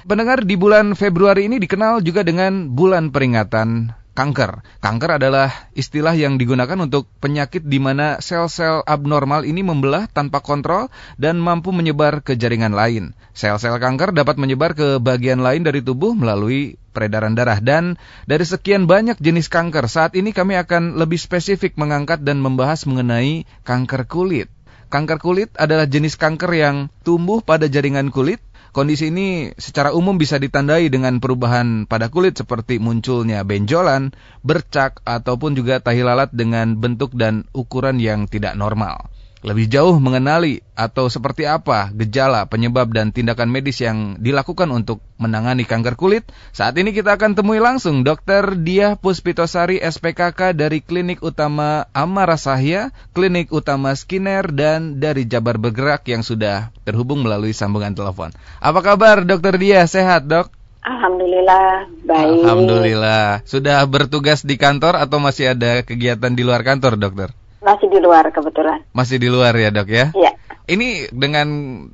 Pendengar di bulan Februari ini dikenal juga dengan bulan peringatan kanker. Kanker adalah istilah yang digunakan untuk penyakit di mana sel-sel abnormal ini membelah tanpa kontrol dan mampu menyebar ke jaringan lain. Sel-sel kanker dapat menyebar ke bagian lain dari tubuh melalui peredaran darah dan dari sekian banyak jenis kanker saat ini kami akan lebih spesifik mengangkat dan membahas mengenai kanker kulit. Kanker kulit adalah jenis kanker yang tumbuh pada jaringan kulit Kondisi ini secara umum bisa ditandai dengan perubahan pada kulit seperti munculnya benjolan, bercak, ataupun juga tahi lalat dengan bentuk dan ukuran yang tidak normal lebih jauh mengenali atau seperti apa gejala, penyebab dan tindakan medis yang dilakukan untuk menangani kanker kulit, saat ini kita akan temui langsung Dr. Diah Puspitosari SPKK dari Klinik Utama Amara Sahya, Klinik Utama Skinner dan dari Jabar Bergerak yang sudah terhubung melalui sambungan telepon. Apa kabar Dr. Diah? Sehat, Dok? Alhamdulillah, baik. Alhamdulillah. Sudah bertugas di kantor atau masih ada kegiatan di luar kantor, dokter? Masih di luar kebetulan. Masih di luar ya dok ya? Iya. Ini dengan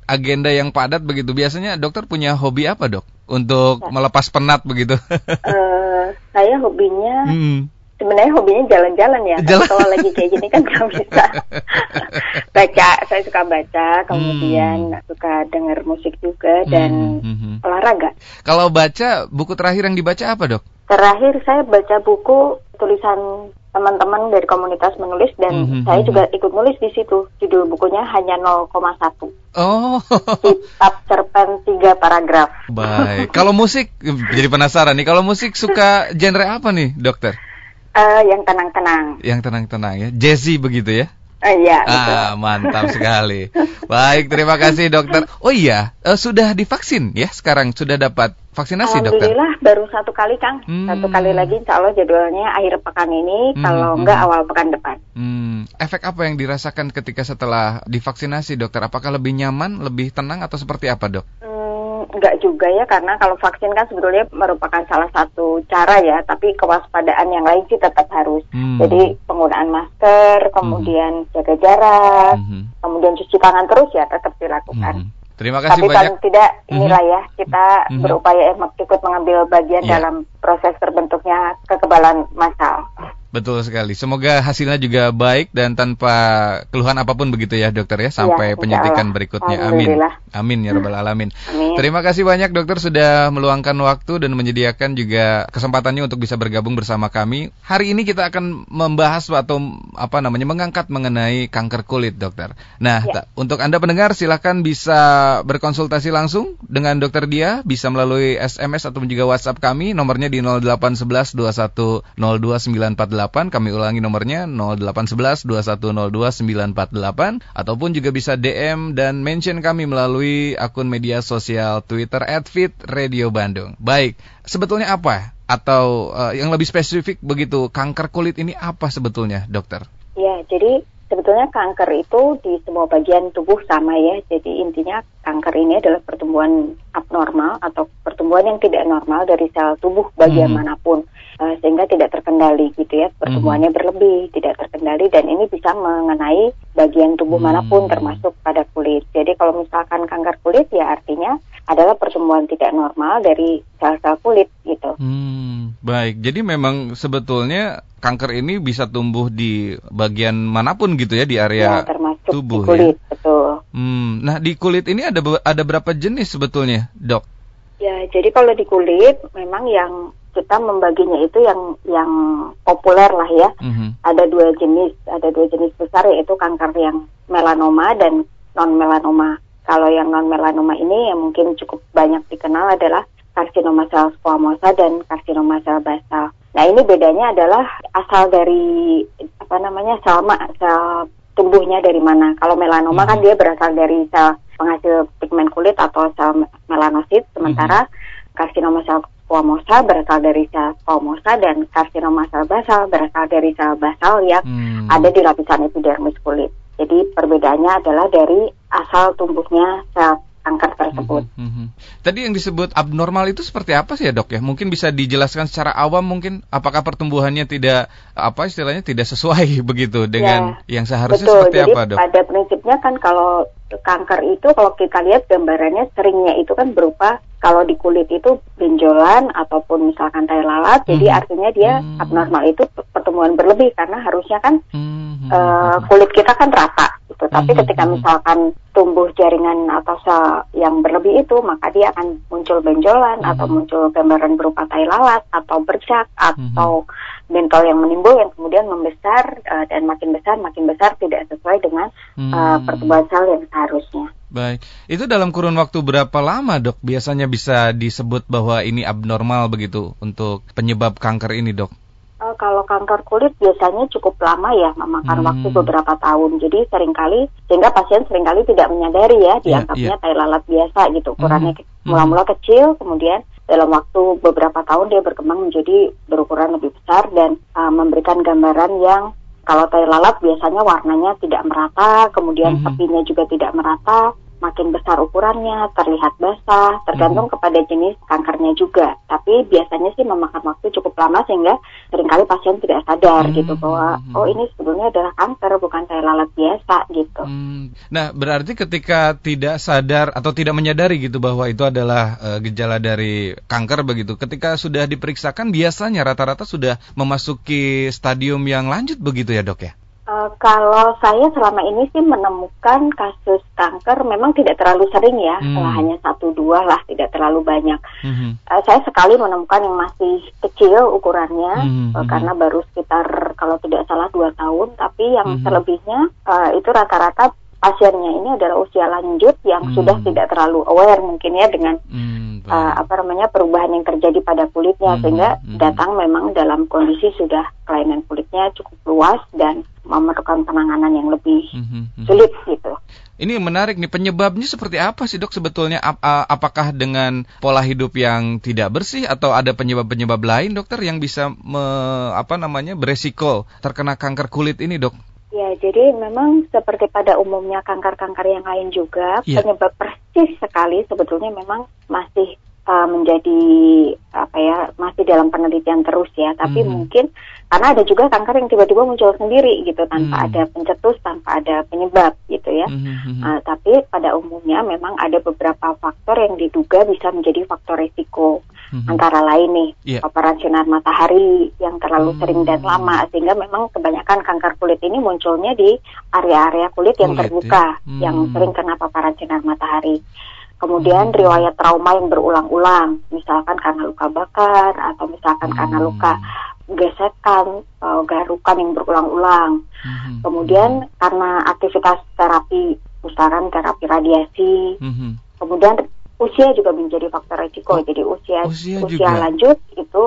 agenda yang padat begitu, biasanya dokter punya hobi apa dok? Untuk ya. melepas penat begitu? uh, saya hobinya, hmm. Sebenarnya hobinya jalan-jalan ya. Jalan. Kalau lagi kayak gini kan nggak bisa. baca, saya suka baca, kemudian hmm. suka dengar musik juga dan hmm. hmm. olahraga. Kalau baca, buku terakhir yang dibaca apa dok? Terakhir saya baca buku tulisan teman-teman dari komunitas menulis dan mm -hmm. saya juga ikut nulis di situ. Judul bukunya hanya 0,1. Oh. Kitab cerpen tiga paragraf. Baik. Kalau musik jadi penasaran nih. Kalau musik suka genre apa nih, dokter? Uh, yang tenang-tenang. Yang tenang-tenang ya. Jazzy begitu ya? Uh, iya. Ah, mantap sekali. Baik, terima kasih dokter. Oh iya, uh, sudah divaksin ya sekarang? Sudah dapat vaksinasi dokter? Alhamdulillah baru satu kali Kang. Hmm. Satu kali lagi insya Allah jadwalnya akhir pekan ini, hmm. kalau hmm. enggak awal pekan depan. Hmm. Efek apa yang dirasakan ketika setelah divaksinasi dokter? Apakah lebih nyaman, lebih tenang atau seperti apa dok? Hmm, enggak juga ya, karena kalau vaksin kan sebetulnya merupakan salah satu cara ya, tapi kewaspadaan yang lain sih tetap harus. Hmm. Jadi penggunaan masker, kemudian hmm. jaga jarak, hmm. kemudian cuci tangan terus ya tetap dilakukan. Hmm. Terima kasih Tapi banyak. Tapi tidak mhm. inilah ya kita mm -hmm. berupaya ikut mengambil bagian yeah. dalam proses terbentuknya kekebalan massal. Betul sekali. Semoga hasilnya juga baik dan tanpa keluhan apa pun begitu ya dokter ya sampai ya, penyuntikan berikutnya. Amin. Amin ya rabbal alamin. Amin. Terima kasih banyak dokter sudah meluangkan waktu dan menyediakan juga kesempatannya untuk bisa bergabung bersama kami. Hari ini kita akan membahas atau apa namanya mengangkat mengenai kanker kulit dokter. Nah, ya. untuk Anda pendengar silahkan bisa berkonsultasi langsung dengan dokter Dia bisa melalui SMS ataupun juga WhatsApp kami nomornya di 0811 2102 kami ulangi nomornya 0811 2102 948 ataupun juga bisa DM dan mention kami melalui akun media sosial Twitter @fit_radio_bandung. Baik, sebetulnya apa atau uh, yang lebih spesifik begitu kanker kulit ini apa sebetulnya, dokter? Ya, jadi sebetulnya kanker itu di semua bagian tubuh sama ya. Jadi intinya kanker ini adalah pertumbuhan abnormal atau pertumbuhan yang tidak normal dari sel tubuh bagian hmm. mana pun uh, sehingga tidak terkendali gitu ya. Pertumbuhannya hmm. berlebih, tidak terkendali dan ini bisa mengenai bagian tubuh hmm. mana pun termasuk pada kulit. Jadi kalau misalkan kanker kulit ya artinya adalah pertumbuhan tidak normal dari sel-sel kulit gitu. Hmm, baik. Jadi memang sebetulnya kanker ini bisa tumbuh di bagian mana pun gitu ya di area ya, termasuk tubuh di kulit, ya. betul. Hmm, nah di kulit ini ada ada berapa jenis sebetulnya, Dok? Ya, jadi kalau di kulit memang yang kita membaginya itu yang yang populer lah ya. Mm-hmm. Ada dua jenis, ada dua jenis besar yaitu kanker yang melanoma dan non melanoma. Kalau yang non melanoma ini yang mungkin cukup banyak dikenal adalah karsinoma sel squamosa dan karsinoma sel basal. Nah ini bedanya adalah asal dari apa namanya sel sel tumbuhnya dari mana. Kalau melanoma hmm. kan dia berasal dari sel penghasil pigmen kulit atau sel melanosit, sementara hmm. karsinoma sel squamosa berasal dari sel squamosa dan karsinoma sel basal berasal dari sel basal yang hmm. ada di lapisan epidermis kulit. Jadi perbedaannya adalah dari asal tumbuhnya sel kanker tersebut. Mm -hmm. Tadi yang disebut abnormal itu seperti apa sih ya dok ya? Mungkin bisa dijelaskan secara awam mungkin apakah pertumbuhannya tidak apa istilahnya tidak sesuai begitu dengan ya, yang seharusnya betul. seperti Jadi, apa dok? Pada prinsipnya kan kalau kanker itu kalau kita lihat gambarannya seringnya itu kan berupa kalau di kulit itu benjolan ataupun misalkan tai lalat, -hmm. jadi artinya dia -hmm. abnormal itu pertumbuhan berlebih karena harusnya kan -hmm. uh, kulit kita kan rata gitu. Tapi -hmm. ketika misalkan tumbuh jaringan atau sel yang berlebih itu, maka dia akan muncul benjolan -hmm. atau muncul gambaran berupa tai lalat atau bercak atau -hmm bentol yang menimbul yang kemudian membesar uh, dan makin besar makin besar tidak sesuai dengan hmm. uh, pertumbuhan sel yang seharusnya. Baik, itu dalam kurun waktu berapa lama dok biasanya bisa disebut bahwa ini abnormal begitu untuk penyebab kanker ini dok? Uh, kalau kanker kulit biasanya cukup lama ya, memakan hmm. waktu beberapa tahun. Jadi sering kali sehingga pasien sering kali tidak menyadari ya, iya, dianggapnya yeah, yeah. tai lalat biasa gitu. Ukurannya hmm. mula-mula hmm. kecil, kemudian dalam waktu beberapa tahun dia berkembang menjadi berukuran lebih besar dan uh, memberikan gambaran yang kalau tai lalat biasanya warnanya tidak merata, kemudian mm -hmm. tepinya juga tidak merata, makin besar ukurannya, terlihat basah, tergantung hmm. kepada jenis kankernya juga. Tapi biasanya sih memakan waktu cukup lama sehingga sering kali pasien tidak sadar hmm. gitu bahwa oh ini sebetulnya adalah kanker bukan tai lalat biasa gitu. Hmm. Nah berarti ketika tidak sadar atau tidak menyadari gitu bahwa itu adalah uh, gejala dari kanker begitu, ketika sudah diperiksakan biasanya rata-rata sudah memasuki stadium yang lanjut begitu ya dok ya? Uh, kalau saya selama ini sih menemukan kasus kanker memang tidak terlalu sering ya, hmm. hanya satu dua lah, tidak terlalu banyak. Hmm. Uh, saya sekali menemukan yang masih kecil ukurannya, hmm. uh, karena baru sekitar kalau tidak salah dua tahun, tapi yang hmm. selebihnya uh, itu rata-rata pasiennya ini adalah usia lanjut yang hmm. sudah tidak terlalu aware mungkin ya dengan hmm, uh, apa namanya perubahan yang terjadi pada kulitnya hmm. sehingga hmm. datang memang dalam kondisi sudah kelainan kulitnya cukup luas dan memerlukan penanganan yang lebih mm-hmm. sulit gitu. Ini menarik nih penyebabnya seperti apa sih dok sebetulnya? Ap- apakah dengan pola hidup yang tidak bersih atau ada penyebab-penyebab lain dokter yang bisa me, apa namanya beresiko terkena kanker kulit ini dok? Ya, jadi memang seperti pada umumnya kanker-kanker yang lain juga, yeah. penyebab persis sekali sebetulnya memang masih uh, menjadi apa ya masih dalam penelitian terus ya tapi hmm. mungkin karena ada juga kanker yang tiba-tiba muncul sendiri gitu tanpa hmm. ada pencetus tanpa ada penyebab gitu ya hmm. uh, tapi pada umumnya memang ada beberapa faktor yang diduga bisa menjadi faktor risiko hmm. antara lain nih yeah. paparan sinar matahari yang terlalu hmm. sering dan lama sehingga memang kebanyakan kanker kulit ini munculnya di area-area kulit yang kulit, terbuka ya? hmm. yang sering kena paparan sinar matahari Kemudian hmm. riwayat trauma yang berulang-ulang, misalkan karena luka bakar atau misalkan hmm. karena luka gesekan, uh, garukan yang berulang-ulang. Hmm. Kemudian karena aktivitas terapi, misalkan terapi radiasi. Hmm. Kemudian usia juga menjadi faktor resiko. Oh, Jadi usia usia, usia lanjut itu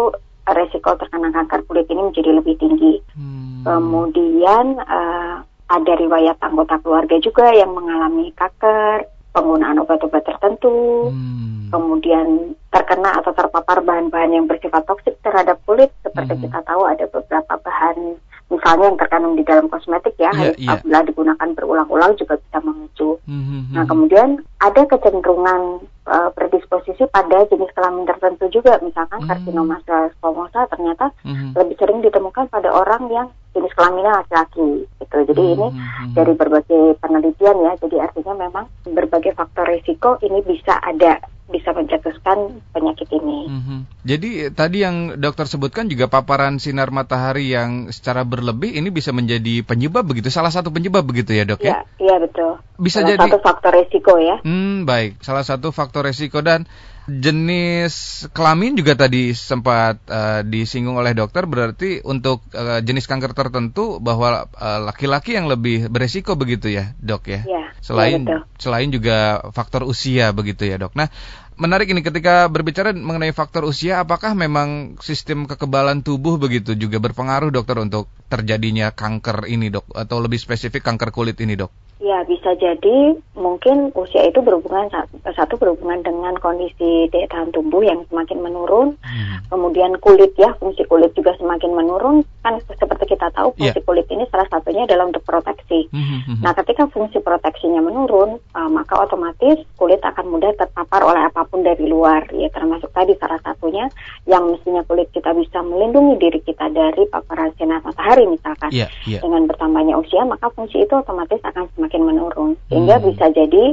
resiko terkena kanker kulit ini menjadi lebih tinggi. Hmm. Kemudian uh, ada riwayat anggota keluarga juga yang mengalami kanker penggunaan obat-obat tertentu, hmm. kemudian terkena atau terpapar bahan-bahan yang bersifat toksik terhadap kulit, seperti hmm. kita tahu ada beberapa bahan misalnya yang terkandung di dalam kosmetik ya, yeah, yeah. apabila digunakan berulang-ulang juga bisa memicu. Mm-hmm. Nah kemudian ada kecenderungan uh, predisposisi pada jenis kelamin tertentu juga, misalkan mm-hmm. karsinoma squamosa ternyata mm-hmm. lebih sering ditemukan pada orang yang jenis kelaminnya laki-laki. Gitu. Jadi mm-hmm. ini dari berbagai penelitian ya, jadi artinya memang berbagai faktor risiko ini bisa ada bisa mencetuskan penyakit ini. Mm -hmm. Jadi tadi yang dokter sebutkan juga paparan sinar matahari yang secara berlebih ini bisa menjadi penyebab begitu, salah satu penyebab begitu ya dok ya? Iya, betul. Bisa salah jadi satu faktor resiko ya. Hmm, baik, salah satu faktor resiko dan jenis kelamin juga tadi sempat uh, disinggung oleh dokter berarti untuk uh, jenis kanker tertentu bahwa eh, laki-laki uh, yang lebih beresiko begitu ya dok ya, ya selain ya selain juga faktor usia begitu ya dok. Nah menarik ini ketika berbicara mengenai faktor usia apakah memang sistem kekebalan tubuh begitu juga berpengaruh dokter untuk terjadinya kanker ini dok atau lebih spesifik kanker kulit ini dok? Ya bisa jadi mungkin usia itu berhubungan satu berhubungan dengan kondisi daya tahan tubuh yang semakin menurun, hmm. kemudian kulit ya fungsi kulit juga semakin menurun kan seperti kita tahu fungsi yeah. kulit ini salah satunya adalah untuk proteksi. Hmm. hmm, hmm. Nah ketika fungsi proteksinya menurun uh, maka otomatis kulit akan mudah terpapar oleh apa pun dari luar ya termasuk tadi salah satunya yang mestinya kulit kita bisa melindungi diri kita dari paparan sinar matahari misalkan yeah. Yeah. dengan bertambahnya usia maka fungsi itu otomatis akan semakin semakin menurun sehingga hmm. bisa jadi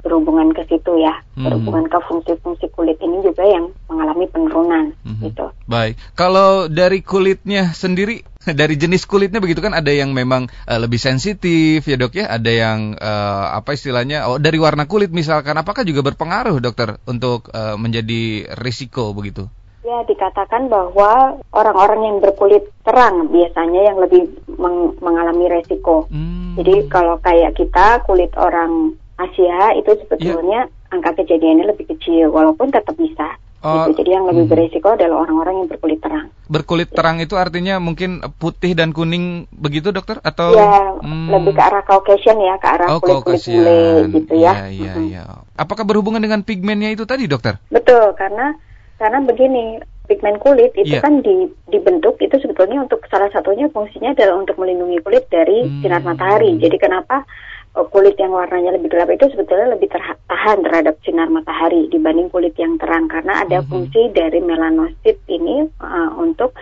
berhubungan ke situ ya hmm. berhubungan ke fungsi-fungsi kulit ini juga yang mengalami penurunan hmm. gitu. Baik, kalau dari kulitnya sendiri dari jenis kulitnya begitu kan ada yang memang uh, lebih sensitif ya dok ya ada yang uh, apa istilahnya oh dari warna kulit misalkan apakah juga berpengaruh dokter untuk uh, menjadi risiko begitu? Ya, dikatakan bahwa orang-orang yang berkulit terang biasanya yang lebih meng mengalami resiko. Hmm. Jadi kalau kayak kita kulit orang Asia itu sebetulnya yeah. angka kejadiannya lebih kecil walaupun tetap bisa. Oh, gitu. Jadi yang lebih hmm. beresiko adalah orang-orang yang berkulit terang. Berkulit ya. terang itu artinya mungkin putih dan kuning begitu dokter atau? Ya, hmm. lebih ke arah Caucasian ya, ke arah oh, kulit kulit bule gitu ya. Iya, iya, iya. Apakah berhubungan dengan pigmennya itu tadi dokter? Betul, karena karena begini, pigmen kulit itu yeah. kan di, dibentuk itu sebetulnya untuk salah satunya fungsinya adalah untuk melindungi kulit dari hmm. sinar matahari. Jadi kenapa uh, kulit yang warnanya lebih gelap itu sebetulnya lebih tahan terhadap sinar matahari dibanding kulit yang terang karena ada hmm. fungsi dari melanosit ini uh, untuk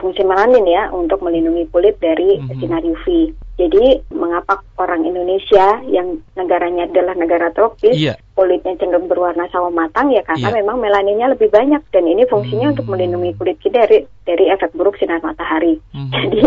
fungsi melanin ya untuk melindungi kulit dari mm -hmm. sinar UV. Jadi mengapa orang Indonesia yang negaranya adalah negara tropis yeah. Kulitnya cenderung berwarna sawo matang ya karena yeah. memang melaninnya lebih banyak dan ini fungsinya mm -hmm. untuk melindungi kulit kita dari dari efek buruk sinar matahari. Mm -hmm. Jadi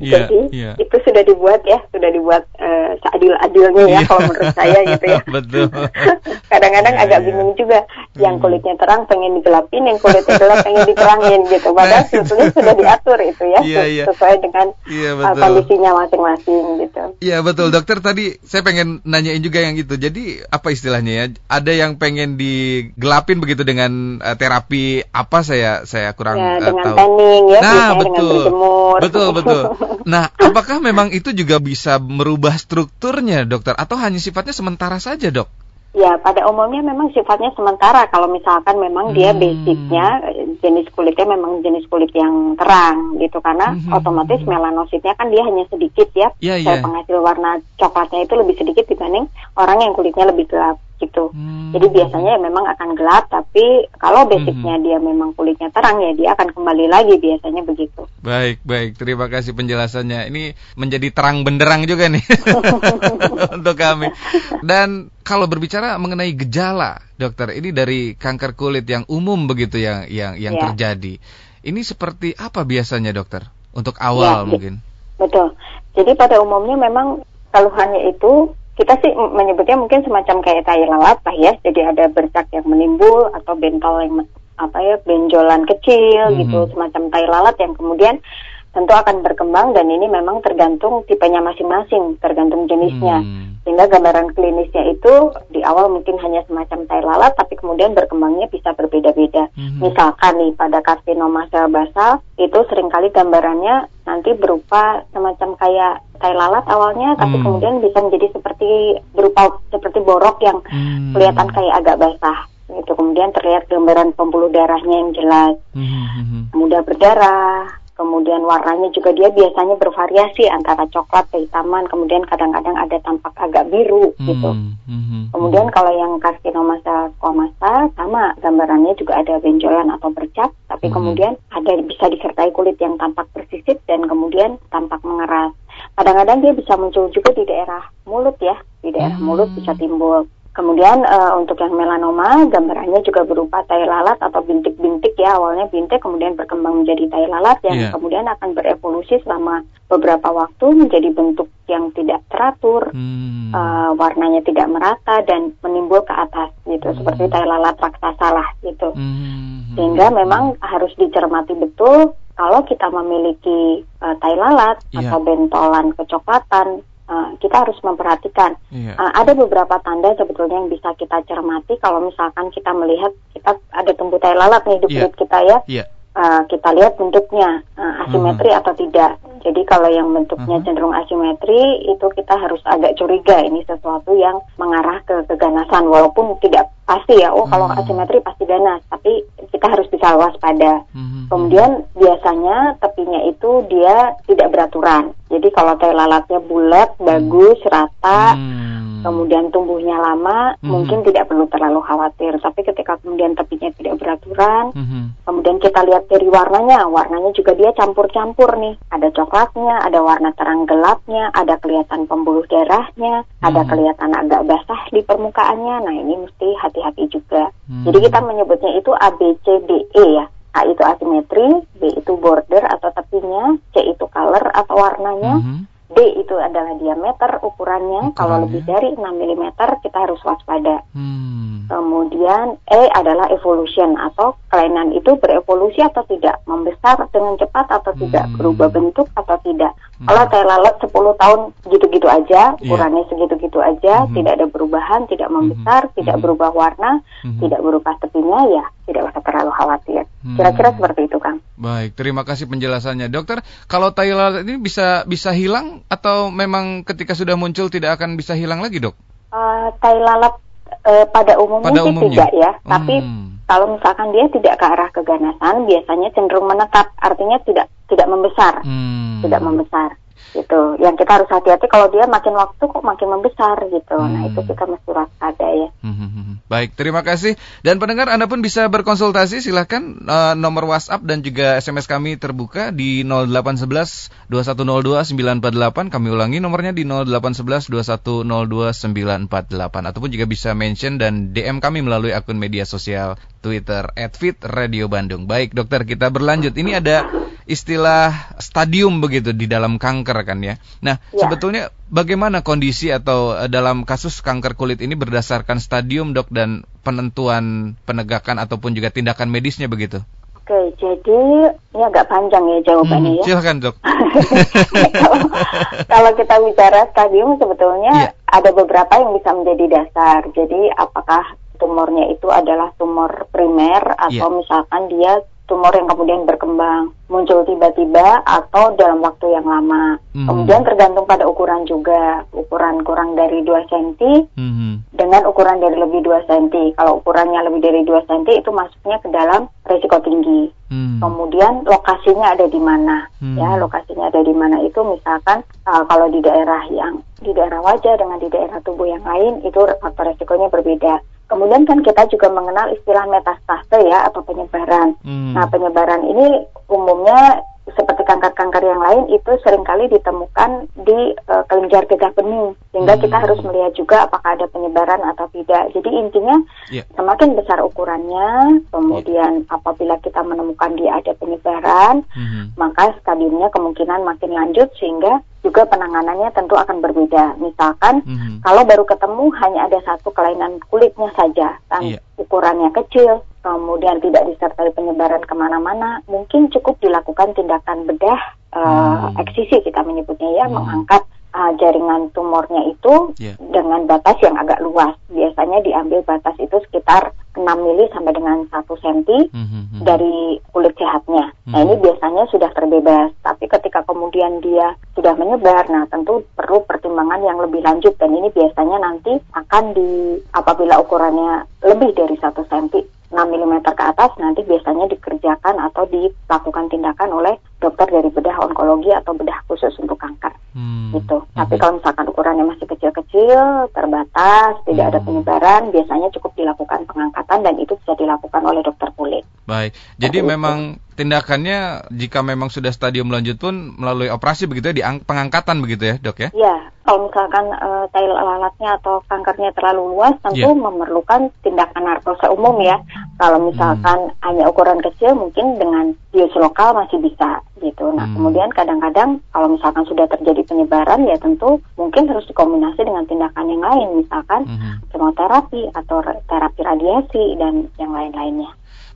yeah. jadi yeah. itu sudah dibuat ya sudah dibuat uh, seadil-adilnya ya yeah. kalau menurut saya gitu ya. Betul. Kadang-kadang yeah, agak yeah. bingung juga yang mm. kulitnya terang pengen digelapin, yang kulitnya gelap pengen diterangin gitu. Padahal sebetulnya sudah diatur itu ya yeah, yeah. sesuai dengan yeah, uh, kondisinya masing-masing gitu. Iya betul dokter tadi saya pengen nanyain juga yang itu. Jadi apa istilahnya ya? Ada yang pengen digelapin begitu dengan uh, terapi apa saya saya kurang ya, dengan tahu. tanning ya. Nah betul betul betul. Nah apakah memang itu juga bisa merubah strukturnya dokter atau hanya sifatnya sementara saja dok? Ya, pada umumnya memang sifatnya sementara. Kalau misalkan memang hmm. dia basicnya jenis kulitnya memang jenis kulit yang terang gitu, karena hmm. otomatis melanositnya kan dia hanya sedikit ya. Yeah, yeah. penghasil warna coklatnya itu lebih sedikit dibanding orang yang kulitnya lebih gelap gitu. Hmm. Jadi biasanya ya memang akan gelap, tapi kalau basicnya hmm. dia memang kulitnya terang ya dia akan kembali lagi biasanya begitu. Baik, baik. Terima kasih penjelasannya. Ini menjadi terang benderang juga nih untuk kami. Dan kalau berbicara mengenai gejala, dokter, ini dari kanker kulit yang umum begitu yang yang yang ya. terjadi. Ini seperti apa biasanya, dokter? Untuk awal ya, mungkin. Betul. Jadi pada umumnya memang keluhannya itu kita sih menyebutnya mungkin semacam kayak tai lalat lah ya. Jadi ada bercak yang menimbul atau bentol yang apa ya benjolan kecil mm -hmm. gitu semacam tai lalat yang kemudian tentu akan berkembang dan ini memang tergantung tipenya masing-masing, tergantung jenisnya. Hmm. Sehingga gambaran klinisnya itu di awal mungkin hanya semacam tai lalat, tapi kemudian berkembangnya bisa berbeda-beda. Hmm. Misalkan nih pada karsinoma sel basal itu sering kali gambarannya nanti berupa semacam kayak tai lalat awalnya, tapi hmm. kemudian bisa menjadi seperti berupa seperti borok yang hmm. kelihatan kayak agak basah itu kemudian terlihat gambaran pembuluh darahnya yang jelas hmm. mudah berdarah kemudian warnanya juga dia biasanya bervariasi antara coklat kehitaman kemudian kadang-kadang ada tampak agak biru hmm, gitu hmm, kemudian hmm. kalau yang karsinoma squamata sama gambarannya juga ada benjolan atau bercak tapi hmm. kemudian ada bisa disertai kulit yang tampak persisip dan kemudian tampak mengeras kadang-kadang dia bisa muncul juga di daerah mulut ya di daerah hmm. mulut bisa timbul Kemudian uh, untuk yang melanoma gambarannya juga berupa tai lalat atau bintik-bintik ya awalnya bintik kemudian berkembang menjadi tai lalat yang yeah. kemudian akan berevolusi selama beberapa waktu menjadi bentuk yang tidak teratur, hmm. uh, warnanya tidak merata dan menimbul ke atas gitu hmm. seperti tai lalat raksasa lah gitu. Hmm. Sehingga memang harus dicermati betul kalau kita memiliki uh, tai lalat yeah. atau bentolan kecoklatan uh, kita harus memperhatikan. Yeah. Iya. Uh, ada beberapa tanda sebetulnya yang bisa kita cermati kalau misalkan kita melihat kita ada tumbuh tai lalat nih di iya. kulit yeah. kita ya. Yeah. Uh, kita lihat bentuknya uh, asimetri -huh. atau tidak. Jadi kalau yang bentuknya uh-huh. cenderung asimetri itu kita harus agak curiga ini sesuatu yang mengarah ke keganasan walaupun tidak pasti ya. Oh kalau uh-huh. asimetri pasti ganas, tapi kita harus bisa waspada. Uh-huh. Kemudian biasanya tepinya itu dia tidak beraturan. Jadi kalau tai lalatnya bulat, bagus, rata. Uh-huh kemudian tumbuhnya lama, mm-hmm. mungkin tidak perlu terlalu khawatir. Tapi ketika kemudian tepinya tidak beraturan, mm-hmm. kemudian kita lihat dari warnanya, warnanya juga dia campur-campur nih. Ada coklatnya, ada warna terang gelapnya, ada kelihatan pembuluh darahnya, mm-hmm. ada kelihatan agak basah di permukaannya. Nah ini mesti hati-hati juga. Mm-hmm. Jadi kita menyebutnya itu A, B, C, D, E ya. A itu asimetri, B itu border atau tepinya, C itu color atau warnanya, mm-hmm. D itu adalah diameter ukurannya. Ukurannya. Kalau lebih dari 6 mm kita harus waspada. Hmm. Kemudian E adalah evolution atau kelainan itu berevolusi atau tidak, membesar dengan cepat atau tidak, hmm. berubah bentuk atau tidak. Hmm. Kalau tai lalat 10 tahun gitu-gitu aja, iya. ukurannya yeah. segitu-gitu aja, hmm. tidak ada perubahan, tidak hmm. membesar, hmm. tidak berubah warna, hmm. tidak berubah tepinya, ya tidak usah terlalu khawatir. Hmm. Kira-kira seperti itu, Kang. Baik, terima kasih penjelasannya, dokter. Kalau tai lalat ini bisa bisa hilang atau memang ketika sudah muncul tidak akan bisa hilang lagi, dok? Uh, tai lalat uh, pada umumnya pada umumnya. tidak ya, hmm. tapi kalau misalkan dia tidak ke arah keganasan, biasanya cenderung menetap, artinya tidak tidak membesar, hmm. tidak membesar gitu. Yang kita harus hati-hati kalau dia makin waktu kok makin membesar gitu. Hmm. Nah itu kita mesti waspada ya. Hmm, hmm, hmm. Baik, terima kasih. Dan pendengar Anda pun bisa berkonsultasi silahkan uh, nomor WhatsApp dan juga SMS kami terbuka di 0811 2102 948. Kami ulangi nomornya di 0811 2102 948 ataupun juga bisa mention dan DM kami melalui akun media sosial Twitter @fitradiobandung. Baik, dokter kita berlanjut. Ini ada istilah stadium begitu di dalam kanker kan ya. Nah, ya. sebetulnya bagaimana kondisi atau eh, dalam kasus kanker kulit ini berdasarkan stadium dok dan penentuan penegakan ataupun juga tindakan medisnya begitu? Oke, jadi ini agak panjang ya jawabannya hmm, ya. Silakan dok. kalau, kita bicara stadium sebetulnya ya. ada beberapa yang bisa menjadi dasar. Jadi apakah tumornya itu adalah tumor primer atau yeah. misalkan dia tumor yang kemudian berkembang muncul tiba-tiba atau dalam waktu yang lama. Mm-hmm. Kemudian tergantung pada ukuran juga, ukuran kurang dari 2 cm mm-hmm. dengan ukuran dari lebih 2 cm. Kalau ukurannya lebih dari 2 cm itu masuknya ke dalam risiko tinggi. Mm-hmm. Kemudian lokasinya ada di mana? Mm-hmm. Ya, lokasinya ada di mana itu misalkan uh, kalau di daerah yang di daerah wajah dengan di daerah tubuh yang lain itu faktor risikonya berbeda. Kemudian kan kita juga mengenal istilah metastase ya atau penyebaran. Hmm. Nah penyebaran ini umumnya seperti kanker-kanker yang lain itu sering kali ditemukan di uh, kelenjar getah bening sehingga hmm. kita harus melihat juga apakah ada penyebaran atau tidak. Jadi intinya yeah. semakin besar ukurannya, kemudian yeah. apabila kita menemukan dia ada penyebaran, hmm. maka stadiumnya kemungkinan makin lanjut sehingga juga penanganannya tentu akan berbeda. Misalkan mm-hmm. kalau baru ketemu hanya ada satu kelainan kulitnya saja, kan yeah. ukurannya kecil, kemudian tidak disertai penyebaran ke mana-mana, mungkin cukup dilakukan tindakan bedah uh, eksisi kita menyebutnya ya, mm-hmm. mengangkat uh, jaringan tumornya itu yeah. dengan batas yang agak luas. Biasanya diambil batas itu sekitar 6 mili sampai dengan 1 cm mm-hmm. dari kulit sehatnya. Mm-hmm. Nah ini mhm. biasanya sudah terbebas. Tapi ketika kemudian dia sudah menyebar, nah tentu perlu pertimbangan yang lebih lanjut dan ini biasanya nanti akan di apabila ukurannya lebih dari 1 cm 6 mm ke atas nanti biasanya dikerjakan atau dilakukan tindakan oleh dokter dari bedah onkologi atau bedah khusus untuk kanker. Hmm. Gitu. Hmm. Tapi kalau misalkan ukurannya masih kecil-kecil, terbatas, tidak hmm. ada penyebaran, biasanya cukup dilakukan pengangkatan dan itu bisa dilakukan oleh dokter kulit. Baik. Jadi Jadi memang itu tindakannya jika memang sudah stadium lanjut pun melalui operasi begitu ya, di pengangkatan begitu ya dok ya? Iya, kalau misalkan uh, tai lalatnya atau kankernya terlalu luas tentu yeah. memerlukan tindakan narkosa umum ya. Kalau misalkan hmm. hanya ukuran kecil mungkin dengan bius lokal masih bisa gitu. Nah hmm. kemudian kadang-kadang kalau misalkan sudah terjadi penyebaran ya tentu mungkin harus dikombinasi dengan tindakan yang lain misalkan hmm. kemoterapi atau terapi radiasi dan yang lain-lainnya.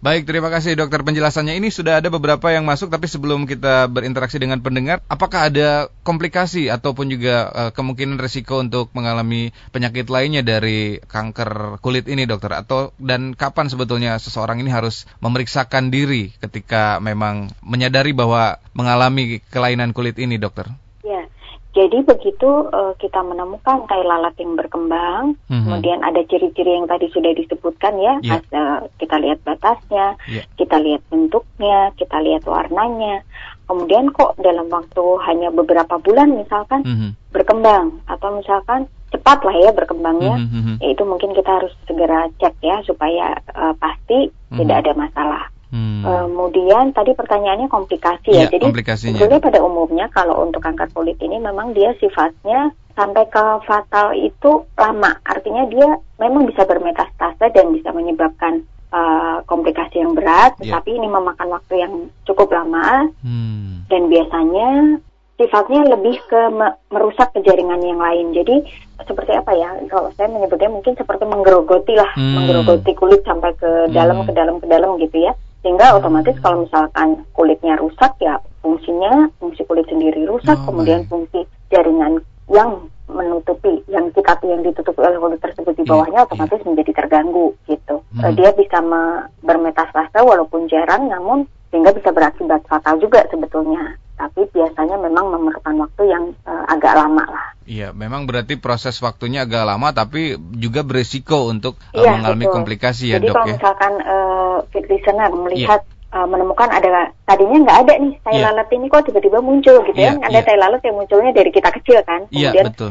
Baik, terima kasih dokter penjelasannya. Ini sudah ada beberapa yang masuk, tapi sebelum kita berinteraksi dengan pendengar, apakah ada komplikasi ataupun juga uh, kemungkinan risiko untuk mengalami penyakit lainnya dari kanker kulit ini, dokter? Atau dan kapan sebetulnya seseorang ini harus memeriksakan diri ketika memang menyadari bahwa mengalami kelainan kulit ini, dokter? Jadi begitu uh, kita menemukan tai lalat yang berkembang, mm-hmm. kemudian ada ciri-ciri yang tadi sudah disebutkan ya, yeah. As, uh, kita lihat batasnya, yeah. kita lihat bentuknya, kita lihat warnanya. Kemudian kok dalam waktu hanya beberapa bulan misalkan mm-hmm. berkembang atau misalkan cepat lah ya berkembangnya, mm-hmm. ya itu mungkin kita harus segera cek ya supaya uh, pasti mm-hmm. tidak ada masalah. Hmm. Kemudian tadi pertanyaannya komplikasi ya. ya Jadi sebetulnya pada umumnya kalau untuk kanker kulit ini memang dia sifatnya sampai ke fatal itu lama. Artinya dia memang bisa bermetastase dan bisa menyebabkan uh, komplikasi yang berat, yeah. tapi ini memakan waktu yang cukup lama. Hmm. Dan biasanya sifatnya lebih ke merusak kejaringan yang lain. Jadi seperti apa ya? Kalau saya menyebutnya mungkin seperti menggerogoti lah, hmm. menggerogoti kulit sampai ke dalam, hmm. ke dalam, ke dalam gitu ya sehingga otomatis kalau misalkan kulitnya rusak ya fungsinya fungsi kulit sendiri rusak oh, kemudian baik. fungsi jaringan yang menutupi yang kita yang ditutupi oleh kulit tersebut di iya, bawahnya yeah, otomatis yeah. menjadi terganggu gitu hmm. dia bisa bermetastase walaupun jarang namun sehingga bisa berakibat fatal juga sebetulnya tapi biasanya memang memerlukan waktu yang uh, agak lama lah. Iya, memang berarti proses waktunya agak lama, tapi juga beresiko untuk uh, mengalami betul. komplikasi ya Jadi dok kalau ya. misalkan uh, fit listener melihat yeah. Uh, menemukan ada tadinya nggak ada nih tai yeah. lalat ini kok tiba-tiba muncul gitu yeah, ya, ada yeah. tai lalat yang munculnya dari kita kecil kan, iya, kemudian yeah, betul.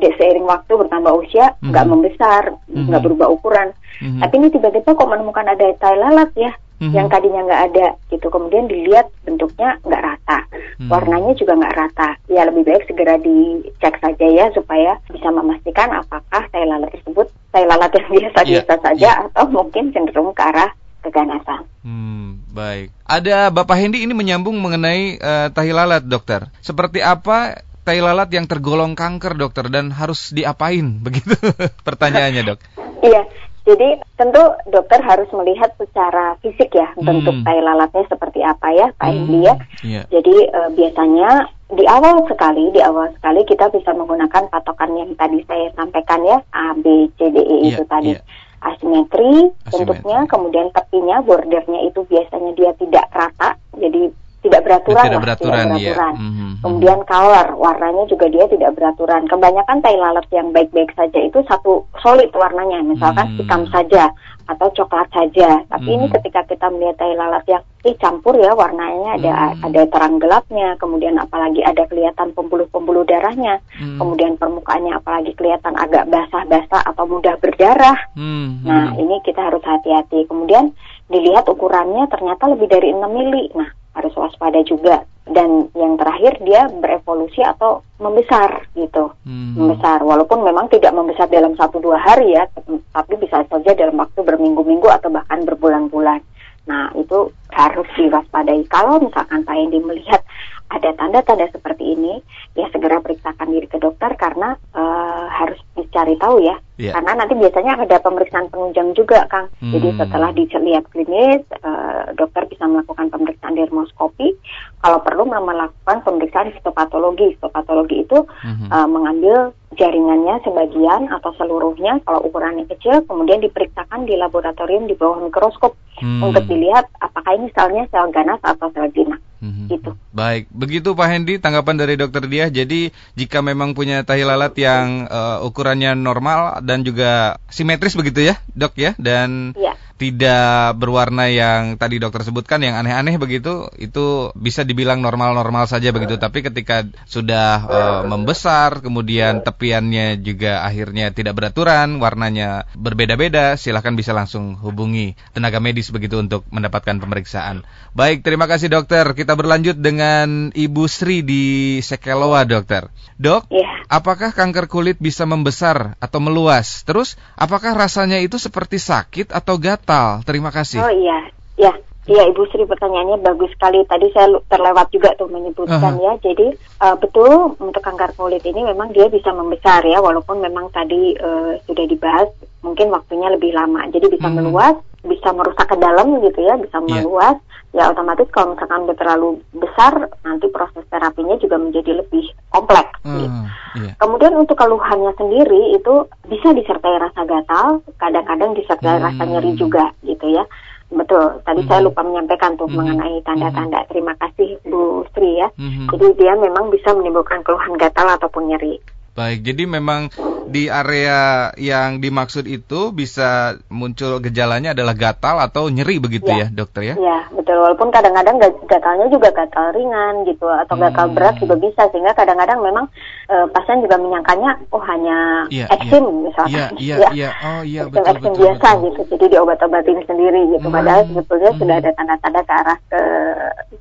Ke, seiring waktu bertambah usia nggak mm -hmm. membesar, nggak mm -hmm. berubah ukuran, mm -hmm. tapi ini tiba-tiba kok menemukan ada tai lalat ya, mm-hmm. yang tadinya nggak ada gitu kemudian dilihat bentuknya nggak rata mm-hmm. warnanya juga nggak rata ya lebih baik segera dicek saja ya supaya bisa memastikan apakah tai lalat tersebut tai lalat yang biasa-biasa yeah. saja yeah. atau mungkin cenderung ke arah keganasan. Hmm, baik. Ada Bapak Hendi ini menyambung mengenai uh, tahi lalat, dokter. Seperti apa tai lalat yang tergolong kanker, dokter, dan harus diapain? Begitu pertanyaannya, dok. Iya, jadi tentu dokter harus melihat secara fisik ya hmm. bentuk tai lalatnya seperti apa ya Pak hmm. ya. Yeah. Jadi uh, biasanya di awal sekali, di awal sekali kita bisa menggunakan patokan yang tadi saya sampaikan ya A B C D E yeah, itu tadi. Yeah. Asimetri, Asimetri bentuknya, kemudian tepinya, bordernya itu biasanya dia tidak rata, jadi tidak beraturan tidak lah, beraturan, tidak beraturan. Ya. Mm-hmm. Kemudian color, warnanya juga dia tidak beraturan. Kebanyakan tai lalat yang baik-baik saja itu satu solid warnanya, misalkan mm-hmm. hitam saja atau coklat saja. Tapi mm-hmm. ini ketika kita melihat tai lalat yang eh, campur ya warnanya ada mm-hmm. ada terang gelapnya, kemudian apalagi ada kelihatan pembuluh-pembuluh darahnya, mm-hmm. kemudian permukaannya apalagi kelihatan agak basah-basah atau mudah berdarah. Mm-hmm. Nah ini kita harus hati-hati. Kemudian dilihat ukurannya ternyata lebih dari 6 mili. Nah harus waspada juga dan yang terakhir dia berevolusi atau membesar gitu hmm. membesar walaupun memang tidak membesar dalam satu dua hari ya tapi bisa saja dalam waktu berminggu-minggu atau bahkan berbulan-bulan nah itu harus diwaspadai kalau misalkan Pak Endi melihat ada tanda-tanda seperti ini, ya segera periksakan diri ke dokter karena uh, harus dicari tahu ya. Yeah. Karena nanti biasanya ada pemeriksaan penunjang juga, Kang. Hmm. Jadi setelah dilihat klinis, uh, dokter bisa melakukan pemeriksaan dermoskopi. Kalau perlu melakukan pemeriksaan histopatologi. Histopatologi itu hmm. uh, mengambil jaringannya sebagian atau seluruhnya kalau ukurannya kecil kemudian diperiksakan di laboratorium di bawah mikroskop hmm. untuk dilihat apakah ini selnya sel ganas atau sel jinak. Hmm. Gitu. Baik, begitu Pak Hendi tanggapan dari dokter dia. Jadi jika memang punya tahi lalat yang uh, ukurannya normal dan juga simetris begitu ya, Dok ya, dan ya tidak berwarna yang tadi dokter sebutkan yang aneh-aneh begitu itu bisa dibilang normal-normal saja begitu. Tapi ketika sudah uh, membesar kemudian tepiannya juga akhirnya tidak beraturan warnanya berbeda-beda silahkan bisa langsung hubungi tenaga medis begitu untuk mendapatkan pemeriksaan. Baik terima kasih dokter. Kita berlanjut dengan Ibu Sri di Sekeloa dokter. Dok yeah. apakah kanker kulit bisa membesar atau meluas? Terus apakah rasanya itu seperti sakit atau gatal Terima kasih. Oh iya, ya. Iya Ibu Sri pertanyaannya bagus sekali. Tadi saya terlewat juga tuh menyebutkan uh -huh. ya. Jadi uh, betul untuk kanker kulit ini memang dia bisa membesar ya, walaupun memang tadi uh, sudah dibahas mungkin waktunya lebih lama. Jadi bisa hmm. meluas, bisa merusak ke dalam gitu ya, bisa yeah. meluas. Ya otomatis kalau misalkan udah terlalu besar, nanti proses terapinya juga menjadi lebih kompleks. Uh, gitu. yeah. Kemudian untuk keluhannya sendiri itu bisa disertai rasa gatal, kadang-kadang disertai hmm. rasa nyeri juga gitu ya. Betul, tadi mm -hmm. saya lupa menyampaikan tuh mm -hmm. mengenai tanda-tanda. Mm-hmm. Terima kasih Bu Sri ya. Mm -hmm. Jadi dia memang bisa menimbulkan keluhan gatal ataupun nyeri. Baik, jadi memang di area yang dimaksud itu bisa muncul gejalanya adalah gatal atau nyeri begitu ya, ya dokter ya? Ya, betul. Walaupun kadang-kadang gatalnya juga gatal ringan gitu atau gatal hmm. berat juga bisa sehingga kadang-kadang memang e, pasien juga menyangkanya oh hanya ya, eksim ya. misalkan. Iya, iya, ya. iya. Oh iya betul eksim betul, biasa betul. gitu. Jadi diobat-obatin sendiri gitu. Hmm. Padahal sebetulnya hmm. sudah ada tanda-tanda ke arah ke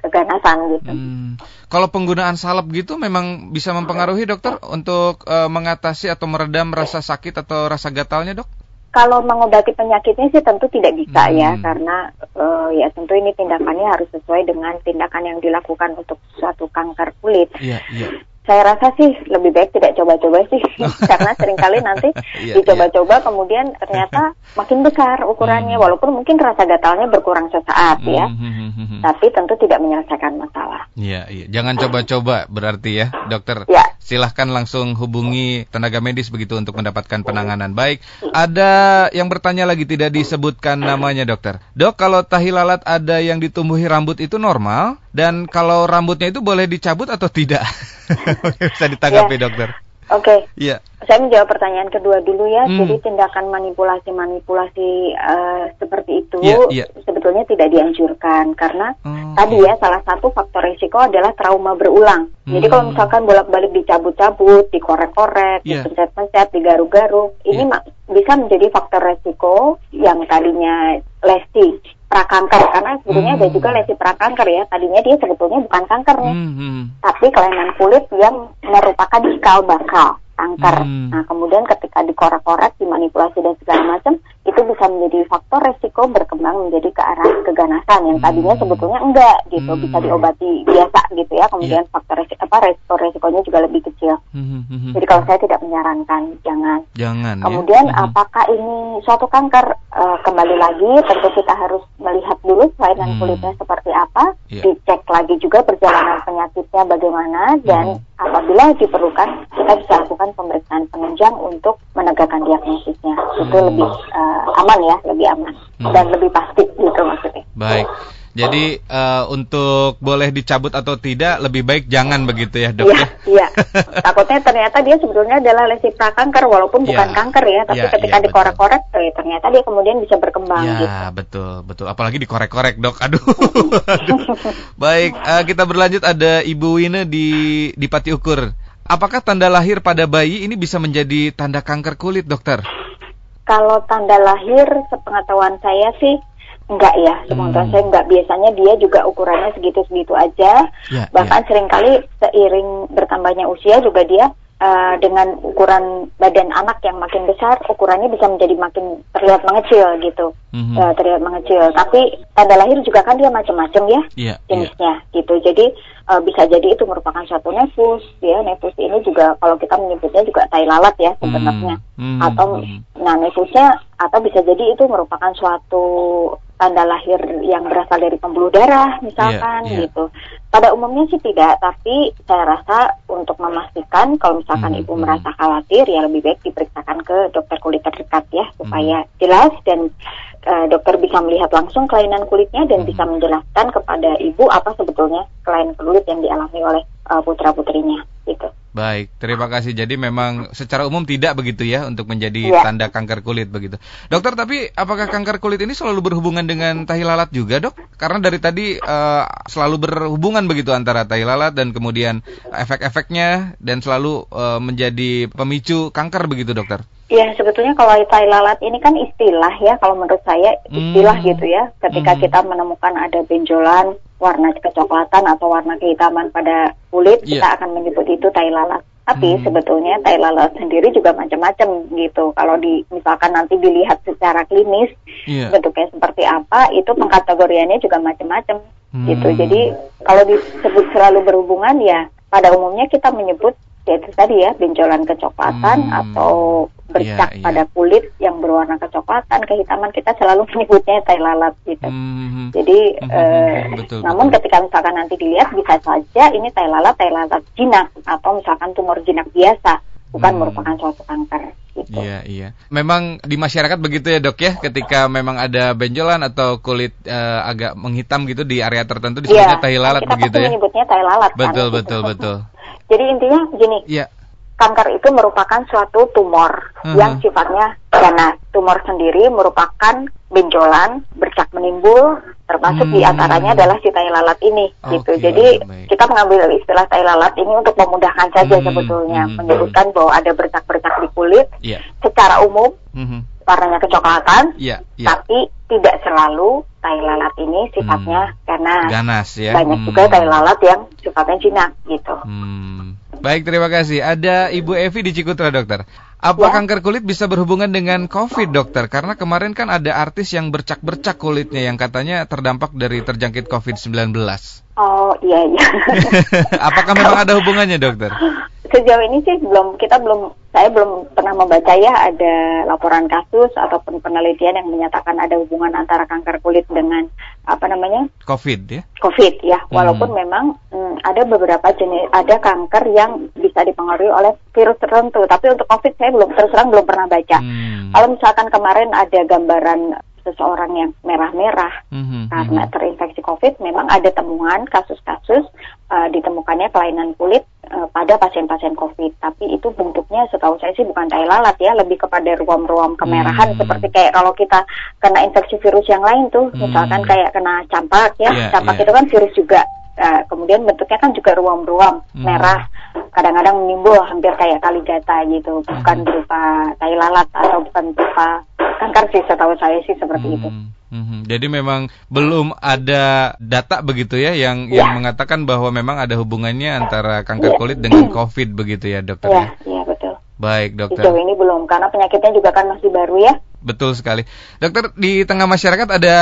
keganasan gitu. Hmm. Kalau penggunaan salep gitu memang bisa mempengaruhi dokter untuk uh, mengatasi atau meredam rasa sakit atau rasa gatalnya dok? Kalau mengobati penyakitnya sih tentu tidak bisa ya, hmm. ya karena uh, ya tentu ini tindakannya harus sesuai dengan tindakan yang dilakukan untuk suatu kanker kulit. Yeah, yeah saya rasa sih lebih baik tidak coba-coba sih karena sering kali nanti yeah, dicoba-coba yeah. kemudian ternyata makin besar ukurannya hmm. walaupun mungkin rasa gatalnya berkurang sesaat ya hmm, hmm, hmm, tapi tentu tidak menyelesaikan masalah. Iya, iya. Jangan coba-coba berarti ya, dokter. Ya. Silahkan langsung hubungi tenaga medis begitu untuk mendapatkan penanganan. Baik, ada yang bertanya lagi tidak disebutkan namanya dokter. Dok, kalau tahi lalat ada yang ditumbuhi rambut itu normal dan kalau rambutnya itu boleh dicabut atau tidak? Bisa ditanggapi ya. dokter. Oke. Okay. Iya. Saya menjawab pertanyaan kedua dulu ya. Hmm. Jadi tindakan manipulasi-manipulasi uh, seperti itu yeah, yeah. sebetulnya tidak dianjurkan karena hmm. tadi ya salah satu faktor risiko adalah trauma berulang. Hmm. Jadi kalau misalkan bolak-balik dicabut-cabut, dikorek-korek, yeah. dipencet-pencet, digaruk-garuk, yeah. ini bisa menjadi faktor risiko yang tadinya lesti prakanker karena sebetulnya hmm. ada juga lesi prakanker ya tadinya dia sebetulnya bukan kanker nih hmm. hmm. tapi kelainan kulit yang merupakan cikal bakal kanker. Hmm. Nah, kemudian ketika dikorek-korek, dimanipulasi dan segala macam, itu bisa menjadi faktor resiko berkembang menjadi ke arah keganasan yang tadinya hmm. sebetulnya enggak gitu, hmm. bisa diobati biasa gitu ya. Kemudian yeah. faktor resiko apa resiko resikonya juga lebih kecil. Hmm. hmm, hmm Jadi kalau saya tidak menyarankan jangan. Jangan. Ya. Kemudian ya? apakah ini suatu kanker? Uh, kembali lagi tentu kita harus melihat dulu kelainan hmm. kulitnya seperti apa, yeah. dicek lagi juga perjalanan penyakitnya bagaimana dan hmm. apabila diperlukan kita bisa lakukan pemeriksaan penunjang untuk menegakkan diagnosisnya. Hmm. Itu lebih uh, aman ya, lebih aman hmm. dan lebih pasti gitu maksudnya. Baik. Jadi uh, untuk boleh dicabut atau tidak lebih baik jangan begitu ya dok? Iya, iya. Takutnya ternyata dia sebetulnya adalah lesi prakanker walaupun ya. bukan kanker ya, tapi ya, ketika ya, dikorek-korek eh, ternyata dia kemudian bisa berkembang. Ya gitu. betul betul. Apalagi dikorek-korek dok. Aduh. Aduh. Baik uh, kita berlanjut ada Ibu Wine di di Pati Ukur. Apakah tanda lahir pada bayi ini bisa menjadi tanda kanker kulit dokter? Kalau tanda lahir sepengetahuan saya sih Enggak ya, sementara hmm. saya enggak. Biasanya dia juga ukurannya segitu-segitu aja. Yeah, Bahkan yeah. sering kali seiring bertambahnya usia juga dia uh, dengan ukuran badan anak yang makin besar, ukurannya bisa menjadi makin terlihat mengecil gitu, mm-hmm. uh, terlihat mengecil. Tapi tanda lahir juga kan dia macam-macam ya yeah, iya. jenisnya yeah. gitu. Jadi uh, bisa jadi itu merupakan suatu nefus, ya nefus ini juga kalau kita menyebutnya juga tai lalat ya sebenarnya, mm-hmm. atau mm-hmm. nah nefusnya atau bisa jadi itu merupakan suatu tanda lahir yang berasal dari pembuluh darah misalkan yeah, yeah. gitu. Pada umumnya sih tidak, tapi saya rasa untuk memastikan kalau misalkan mm -hmm. ibu hmm. merasa khawatir ya lebih baik diperiksakan ke dokter kulit terdekat ya supaya mm -hmm. jelas dan uh, dokter bisa melihat langsung kelainan kulitnya dan mm -hmm. bisa menjelaskan kepada ibu apa sebetulnya kelainan kulit yang dialami oleh uh, putra putrinya gitu. Baik, terima kasih. Jadi memang secara umum tidak begitu ya untuk menjadi ya. tanda kanker kulit begitu. Dokter, tapi apakah kanker kulit ini selalu berhubungan dengan tahi lalat juga, Dok? Karena dari tadi uh, selalu berhubungan begitu antara tahi lalat dan kemudian efek-efeknya dan selalu uh, menjadi pemicu kanker begitu, Dokter. Ya, sebetulnya kalau tai lalat ini kan istilah ya, kalau menurut saya istilah hmm. gitu ya. Ketika hmm. kita menemukan ada benjolan warna kecoklatan atau warna kehitaman pada kulit, yeah. kita akan menyebut itu tai lalat. Tapi hmm. sebetulnya tai lalat sendiri juga macam-macam gitu. Kalau di misalkan nanti dilihat secara klinis yeah. bentuknya seperti apa, itu pengkategoriannya juga macam-macam hmm. gitu. Jadi kalau disebut selalu berhubungan ya pada umumnya kita menyebut ya itu tadi ya benjolan kecoklatan hmm. atau bercak yeah, yeah. pada kulit yang berwarna kecoklatan, kehitaman kita selalu menyebutnya tai lalat gitu. Hmm. Jadi hmm. Eh, betul, namun betul. ketika misalkan nanti dilihat bisa saja ini tai lalat tai lalat jinak atau misalkan tumor jinak biasa bukan hmm. merupakan suatu kanker. Gitu. Iya iya. Memang di masyarakat begitu ya dok ya, ketika memang ada benjolan atau kulit uh, agak menghitam gitu di area tertentu disebutnya ya, tai lalat kita begitu ya. menyebutnya tai lalat. Betul kan, betul gitu. betul. Jadi intinya gini. Iya kanker itu merupakan suatu tumor uh-huh. yang sifatnya ganas. Tumor sendiri merupakan benjolan, bercak menimbul, termasuk hmm. di antaranya adalah si tai lalat ini, okay, gitu. Jadi baik. kita mengambil istilah tai lalat ini untuk memudahkan saja hmm. sebetulnya, hmm. menyebutkan bahwa ada bercak-bercak di kulit. Yeah. Secara umum, hmm. warnanya kecoklatan, yeah, yeah. tapi tidak selalu tai lalat ini sifatnya hmm. ganas. Ganas ya. Banyak hmm. juga tai lalat yang sifatnya jinak, gitu. Hmm. Baik, terima kasih. Ada Ibu Evi di Cikutra, dokter. Apa ya. kanker kulit bisa berhubungan dengan COVID, dokter? Karena kemarin kan ada artis yang bercak-bercak kulitnya yang katanya terdampak dari terjangkit COVID-19. Oh, iya, iya. Apakah memang ada hubungannya, dokter? Sejauh ini sih belum, kita belum saya belum pernah membaca ya ada laporan kasus ataupun penelitian yang menyatakan ada hubungan antara kanker kulit dengan apa namanya COVID ya COVID ya walaupun hmm. memang hmm, ada beberapa jenis ada kanker yang bisa dipengaruhi oleh virus tertentu tapi untuk COVID saya belum terus terang belum pernah baca hmm. kalau misalkan kemarin ada gambaran seseorang yang merah-merah mm-hmm, karena mm-hmm. terinfeksi COVID, memang ada temuan kasus-kasus uh, ditemukannya kelainan kulit uh, pada pasien-pasien COVID. Tapi itu bentuknya setahu saya sih bukan tai lalat ya, lebih kepada ruam-ruam kemerahan mm-hmm. seperti kayak kalau kita kena infeksi virus yang lain tuh, mm-hmm. misalkan kayak kena campak ya, yeah, campak yeah. itu kan virus juga. Uh, kemudian bentuknya kan juga ruam-ruam hmm. merah, kadang-kadang menimbul hampir kayak kaligata gitu, bukan hmm. berupa tai lalat atau bukan berupa kanker sih setahu saya sih seperti hmm. itu. Hmm. Jadi memang belum ada data begitu ya yang ya. yang mengatakan bahwa memang ada hubungannya antara kanker ya. kulit dengan COVID begitu ya dokter? Iya, ya, betul. Baik dokter. Sejauh ini belum karena penyakitnya juga kan masih baru ya. Betul sekali. Dokter, di tengah masyarakat ada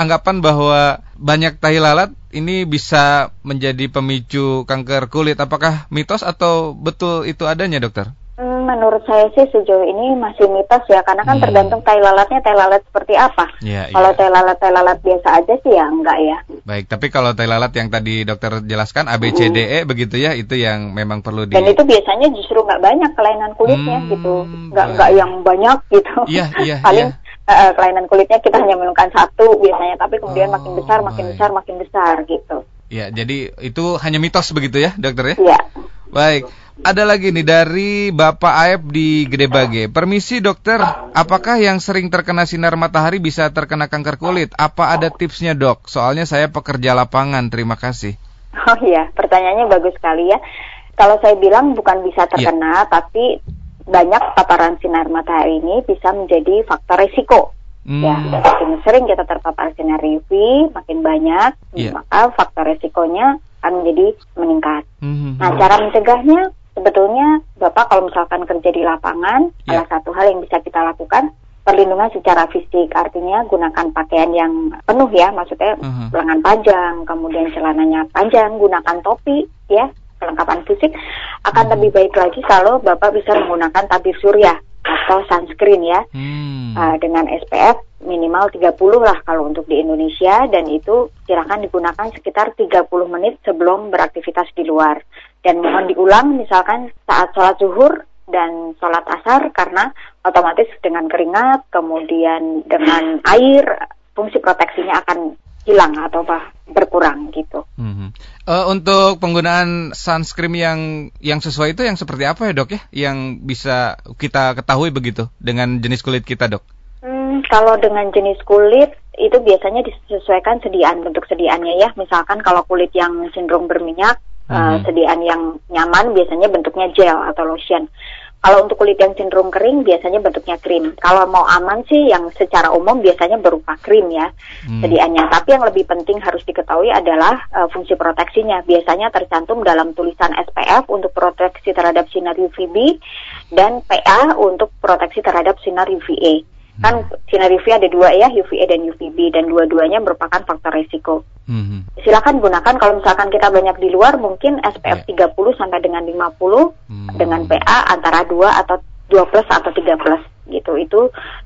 anggapan bahwa banyak tahi lalat ini bisa menjadi pemicu kanker kulit. Apakah mitos atau betul itu adanya dokter? Menurut saya sih sejauh ini masih mitos ya karena kan hmm. tergantung tai lalatnya tai lalat seperti apa. Ya, kalau ya. tai lalat tai lalat biasa aja sih ya enggak ya. Baik, tapi kalau tai lalat yang tadi dokter jelaskan A B C D E hmm. begitu ya itu yang memang perlu di Dan itu biasanya justru nggak banyak kelainan kulitnya hmm, gitu. Nggak nggak yang banyak gitu. Iya, iya, Paling ya. Uh, kelainan kulitnya kita hanya menemukan satu biasanya, tapi kemudian oh, makin besar, makin baik. besar, makin besar gitu. Ya, jadi itu hanya mitos begitu ya, dokter ya? Iya. Baik. Ada lagi nih dari Bapak Aep di Gede Bage. Permisi dokter, apakah yang sering terkena sinar matahari bisa terkena kanker kulit? Apa ada tipsnya dok? Soalnya saya pekerja lapangan, terima kasih. Oh iya, pertanyaannya bagus sekali ya. Kalau saya bilang bukan bisa iya. terkena, ya. tapi banyak paparan sinar matahari ini bisa menjadi faktor risiko. Hmm. Ya, makin sering kita terpapar sinar UV, makin banyak, yeah. maka faktor risikonya akan menjadi meningkat. Hmm. Nah, cara mencegahnya sebetulnya Bapak kalau misalkan kerja di lapangan, yeah. salah satu hal yang bisa kita lakukan perlindungan secara fisik artinya gunakan pakaian yang penuh ya maksudnya uh-huh. lengan panjang kemudian celananya panjang gunakan topi ya kelengkapan fisik akan uh-huh. lebih baik lagi kalau bapak bisa menggunakan tabir surya atau sunscreen ya hmm. uh, dengan SPF minimal 30 lah kalau untuk di Indonesia dan itu silakan digunakan sekitar 30 menit sebelum beraktivitas di luar dan mohon diulang misalkan saat sholat zuhur dan sholat asar karena otomatis dengan keringat kemudian dengan air fungsi proteksinya akan hilang atau apa berkurang gitu. Mm-hmm. Uh, untuk penggunaan sunscreen yang yang sesuai itu yang seperti apa ya dok ya? Yang bisa kita ketahui begitu dengan jenis kulit kita dok? Hmm, kalau dengan jenis kulit itu biasanya disesuaikan sediaan bentuk sediaannya ya. Misalkan kalau kulit yang cenderung berminyak hmm. Uh, sediaan yang nyaman biasanya bentuknya gel atau lotion. Kalau untuk kulit yang cenderung kering biasanya bentuknya krim. Kalau mau aman sih yang secara umum biasanya berupa krim ya hmm. sediaannya. Tapi yang lebih penting harus diketahui adalah uh, fungsi proteksinya. Biasanya tercantum dalam tulisan SPF untuk proteksi terhadap sinar UVB dan PA untuk proteksi terhadap sinar UVA. Kan sinar UV ada dua ya, UVA dan UVB dan dua-duanya merupakan faktor resiko. Hmm. Silakan gunakan kalau misalkan kita banyak di luar mungkin SPF yeah. 30 sampai dengan 50 hmm. dengan PA antara 2 atau 2 plus atau 3 plus gitu. Itu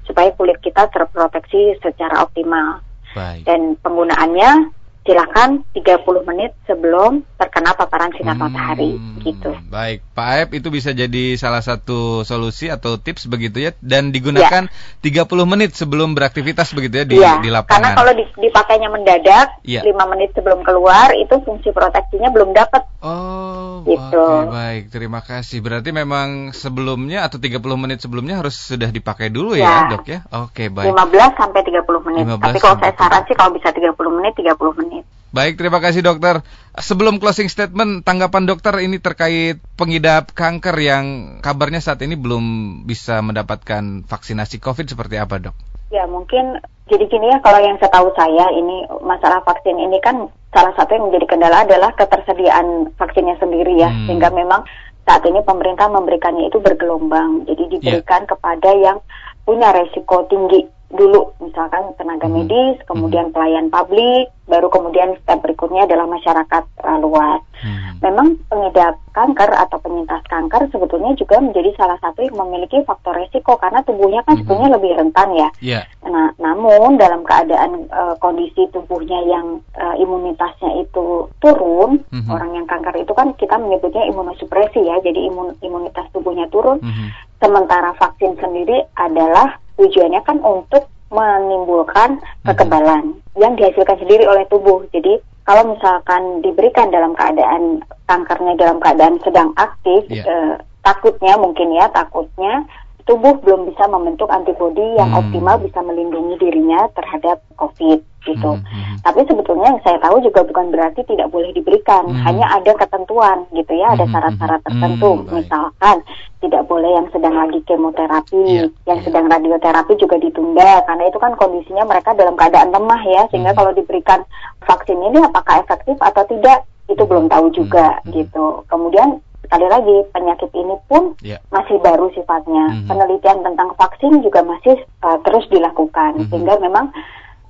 supaya kulit kita terproteksi secara optimal. Baik. Dan penggunaannya silakan 30 menit sebelum terkena paparan sinar hmm, matahari gitu. Baik, Pak Aep itu bisa jadi salah satu solusi atau tips begitu ya dan digunakan ya. 30 menit sebelum beraktivitas begitu ya di, ya, di lapangan. Karena kalau dipakainya mendadak ya. 5 menit sebelum keluar itu fungsi proteksinya belum dapat. Oh, gitu. Okay, baik, terima kasih. Berarti memang sebelumnya atau 30 menit sebelumnya harus sudah dipakai dulu ya, ya Dok ya. Oke, okay, baik. 15 sampai 30 menit. Tapi kalau saya saran sih kalau bisa 30 menit 30 menit Baik, terima kasih dokter. Sebelum closing statement, tanggapan dokter ini terkait pengidap kanker yang kabarnya saat ini belum bisa mendapatkan vaksinasi COVID seperti apa dok? Ya mungkin jadi gini ya kalau yang setahu saya ini masalah vaksin ini kan salah satu yang menjadi kendala adalah ketersediaan vaksinnya sendiri ya hmm. sehingga memang saat ini pemerintah memberikannya itu bergelombang jadi diberikan yeah. kepada yang punya resiko tinggi dulu misalkan tenaga hmm. medis, kemudian hmm. pelayan publik, baru kemudian step berikutnya adalah masyarakat uh, luas. Hmm. Memang pengidap kanker atau penyintas kanker sebetulnya juga menjadi salah satu yang memiliki faktor resiko karena tubuhnya kan hmm. sebetulnya lebih rentan ya. Yeah. Nah, namun dalam keadaan uh, kondisi tubuhnya yang uh, imunitasnya itu turun, hmm. orang yang kanker itu kan kita menyebutnya imunosupresi ya, jadi imun imunitas tubuhnya turun. Hmm. Sementara vaksin sendiri adalah tujuannya kan untuk menimbulkan kekebalan yang dihasilkan sendiri oleh tubuh. Jadi kalau misalkan diberikan dalam keadaan kankernya dalam keadaan sedang aktif, yeah. eh, takutnya mungkin ya takutnya tubuh belum bisa membentuk antibodi yang hmm. optimal bisa melindungi dirinya terhadap COVID gitu. Hmm. hmm. Tapi sebetulnya yang saya tahu juga bukan berarti tidak boleh diberikan, hmm. hanya ada ketentuan gitu ya, ada hmm, syarat-syarat tertentu. Hmm. Misalkan tidak boleh yang sedang lagi kemoterapi, yeah. yang yeah. sedang radioterapi juga ditunda karena itu kan kondisinya mereka dalam keadaan lemah ya, sehingga hmm. kalau diberikan vaksin ini apakah efektif atau tidak itu belum tahu juga hmm. gitu. Kemudian sekali lagi penyakit ini pun yeah. masih baru sifatnya. Mm -hmm. Penelitian tentang vaksin juga masih uh, terus dilakukan mm -hmm. sehingga memang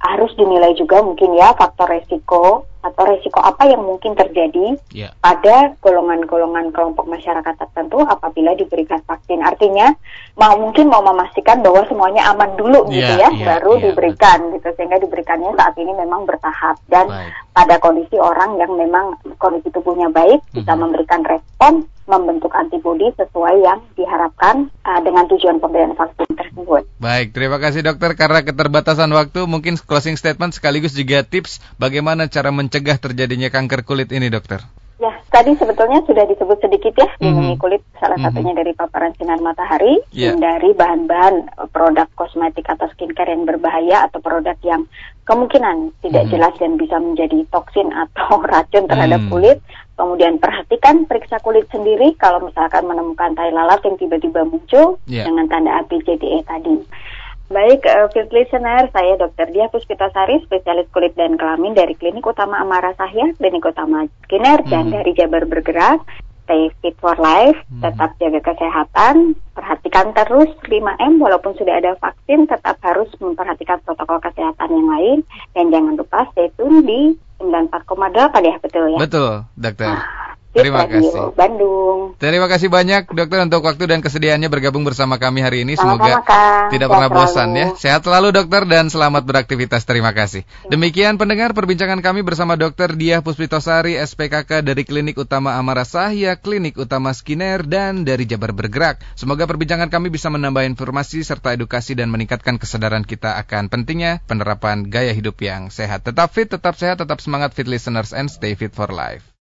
harus dinilai juga mungkin ya faktor resiko atau resiko apa yang mungkin terjadi yeah. pada golongan-golongan kelompok masyarakat tertentu apabila diberikan vaksin. Artinya mau mungkin mau memastikan bahwa semuanya aman dulu yeah, gitu ya, yeah, baru yeah, diberikan betul. gitu sehingga diberikannya saat ini memang bertahap dan baik. pada kondisi orang yang memang kondisi tubuhnya baik mm -hmm. bisa memberikan respon membentuk antibodi sesuai yang diharapkan uh, dengan tujuan pemberian vaksin tersebut. Baik, terima kasih dokter. Karena keterbatasan waktu, mungkin closing statement sekaligus juga tips bagaimana cara mencegah terjadinya kanker kulit ini, dokter. Ya, tadi sebetulnya sudah disebut sedikit ya mm -hmm. kulit salah mm -hmm. satunya dari paparan sinar matahari, yeah. dari bahan-bahan produk kosmetik atau skincare yang berbahaya atau produk yang kemungkinan tidak mm -hmm. jelas dan bisa menjadi toksin atau racun terhadap mm -hmm. kulit. Kemudian perhatikan periksa kulit sendiri kalau misalkan menemukan tai lalat yang tiba-tiba muncul yeah. dengan tanda ABCDE tadi. Baik, uh, field listener, saya Dr. Dia Puspitasari, spesialis kulit dan kelamin dari Klinik Utama Amara Sahya, Klinik Utama Skinner, hmm. dan dari Jabar Bergerak. Stay fit for life, hmm. tetap jaga kesehatan, perhatikan terus 5M, walaupun sudah ada vaksin, tetap harus memperhatikan protokol kesehatan yang lain, dan jangan lupa stay tune di 94,8 ya, betul ya? Betul, dokter. Nah, Terima kasih. Bandung. Terima kasih banyak dokter untuk waktu dan kesediaannya bergabung bersama kami hari ini. Semoga tidak pernah bosan ya. Sehat selalu dokter dan selamat beraktivitas. Terima kasih. Demikian pendengar perbincangan kami bersama dokter Diah Puspitosari SPKK dari Klinik Utama Amara Sahya, Klinik Utama Skinner dan dari Jabar Bergerak. Semoga perbincangan kami bisa menambah informasi serta edukasi dan meningkatkan kesadaran kita akan pentingnya penerapan gaya hidup yang sehat. Tetap fit, tetap sehat, tetap semangat fit listeners and stay fit for life.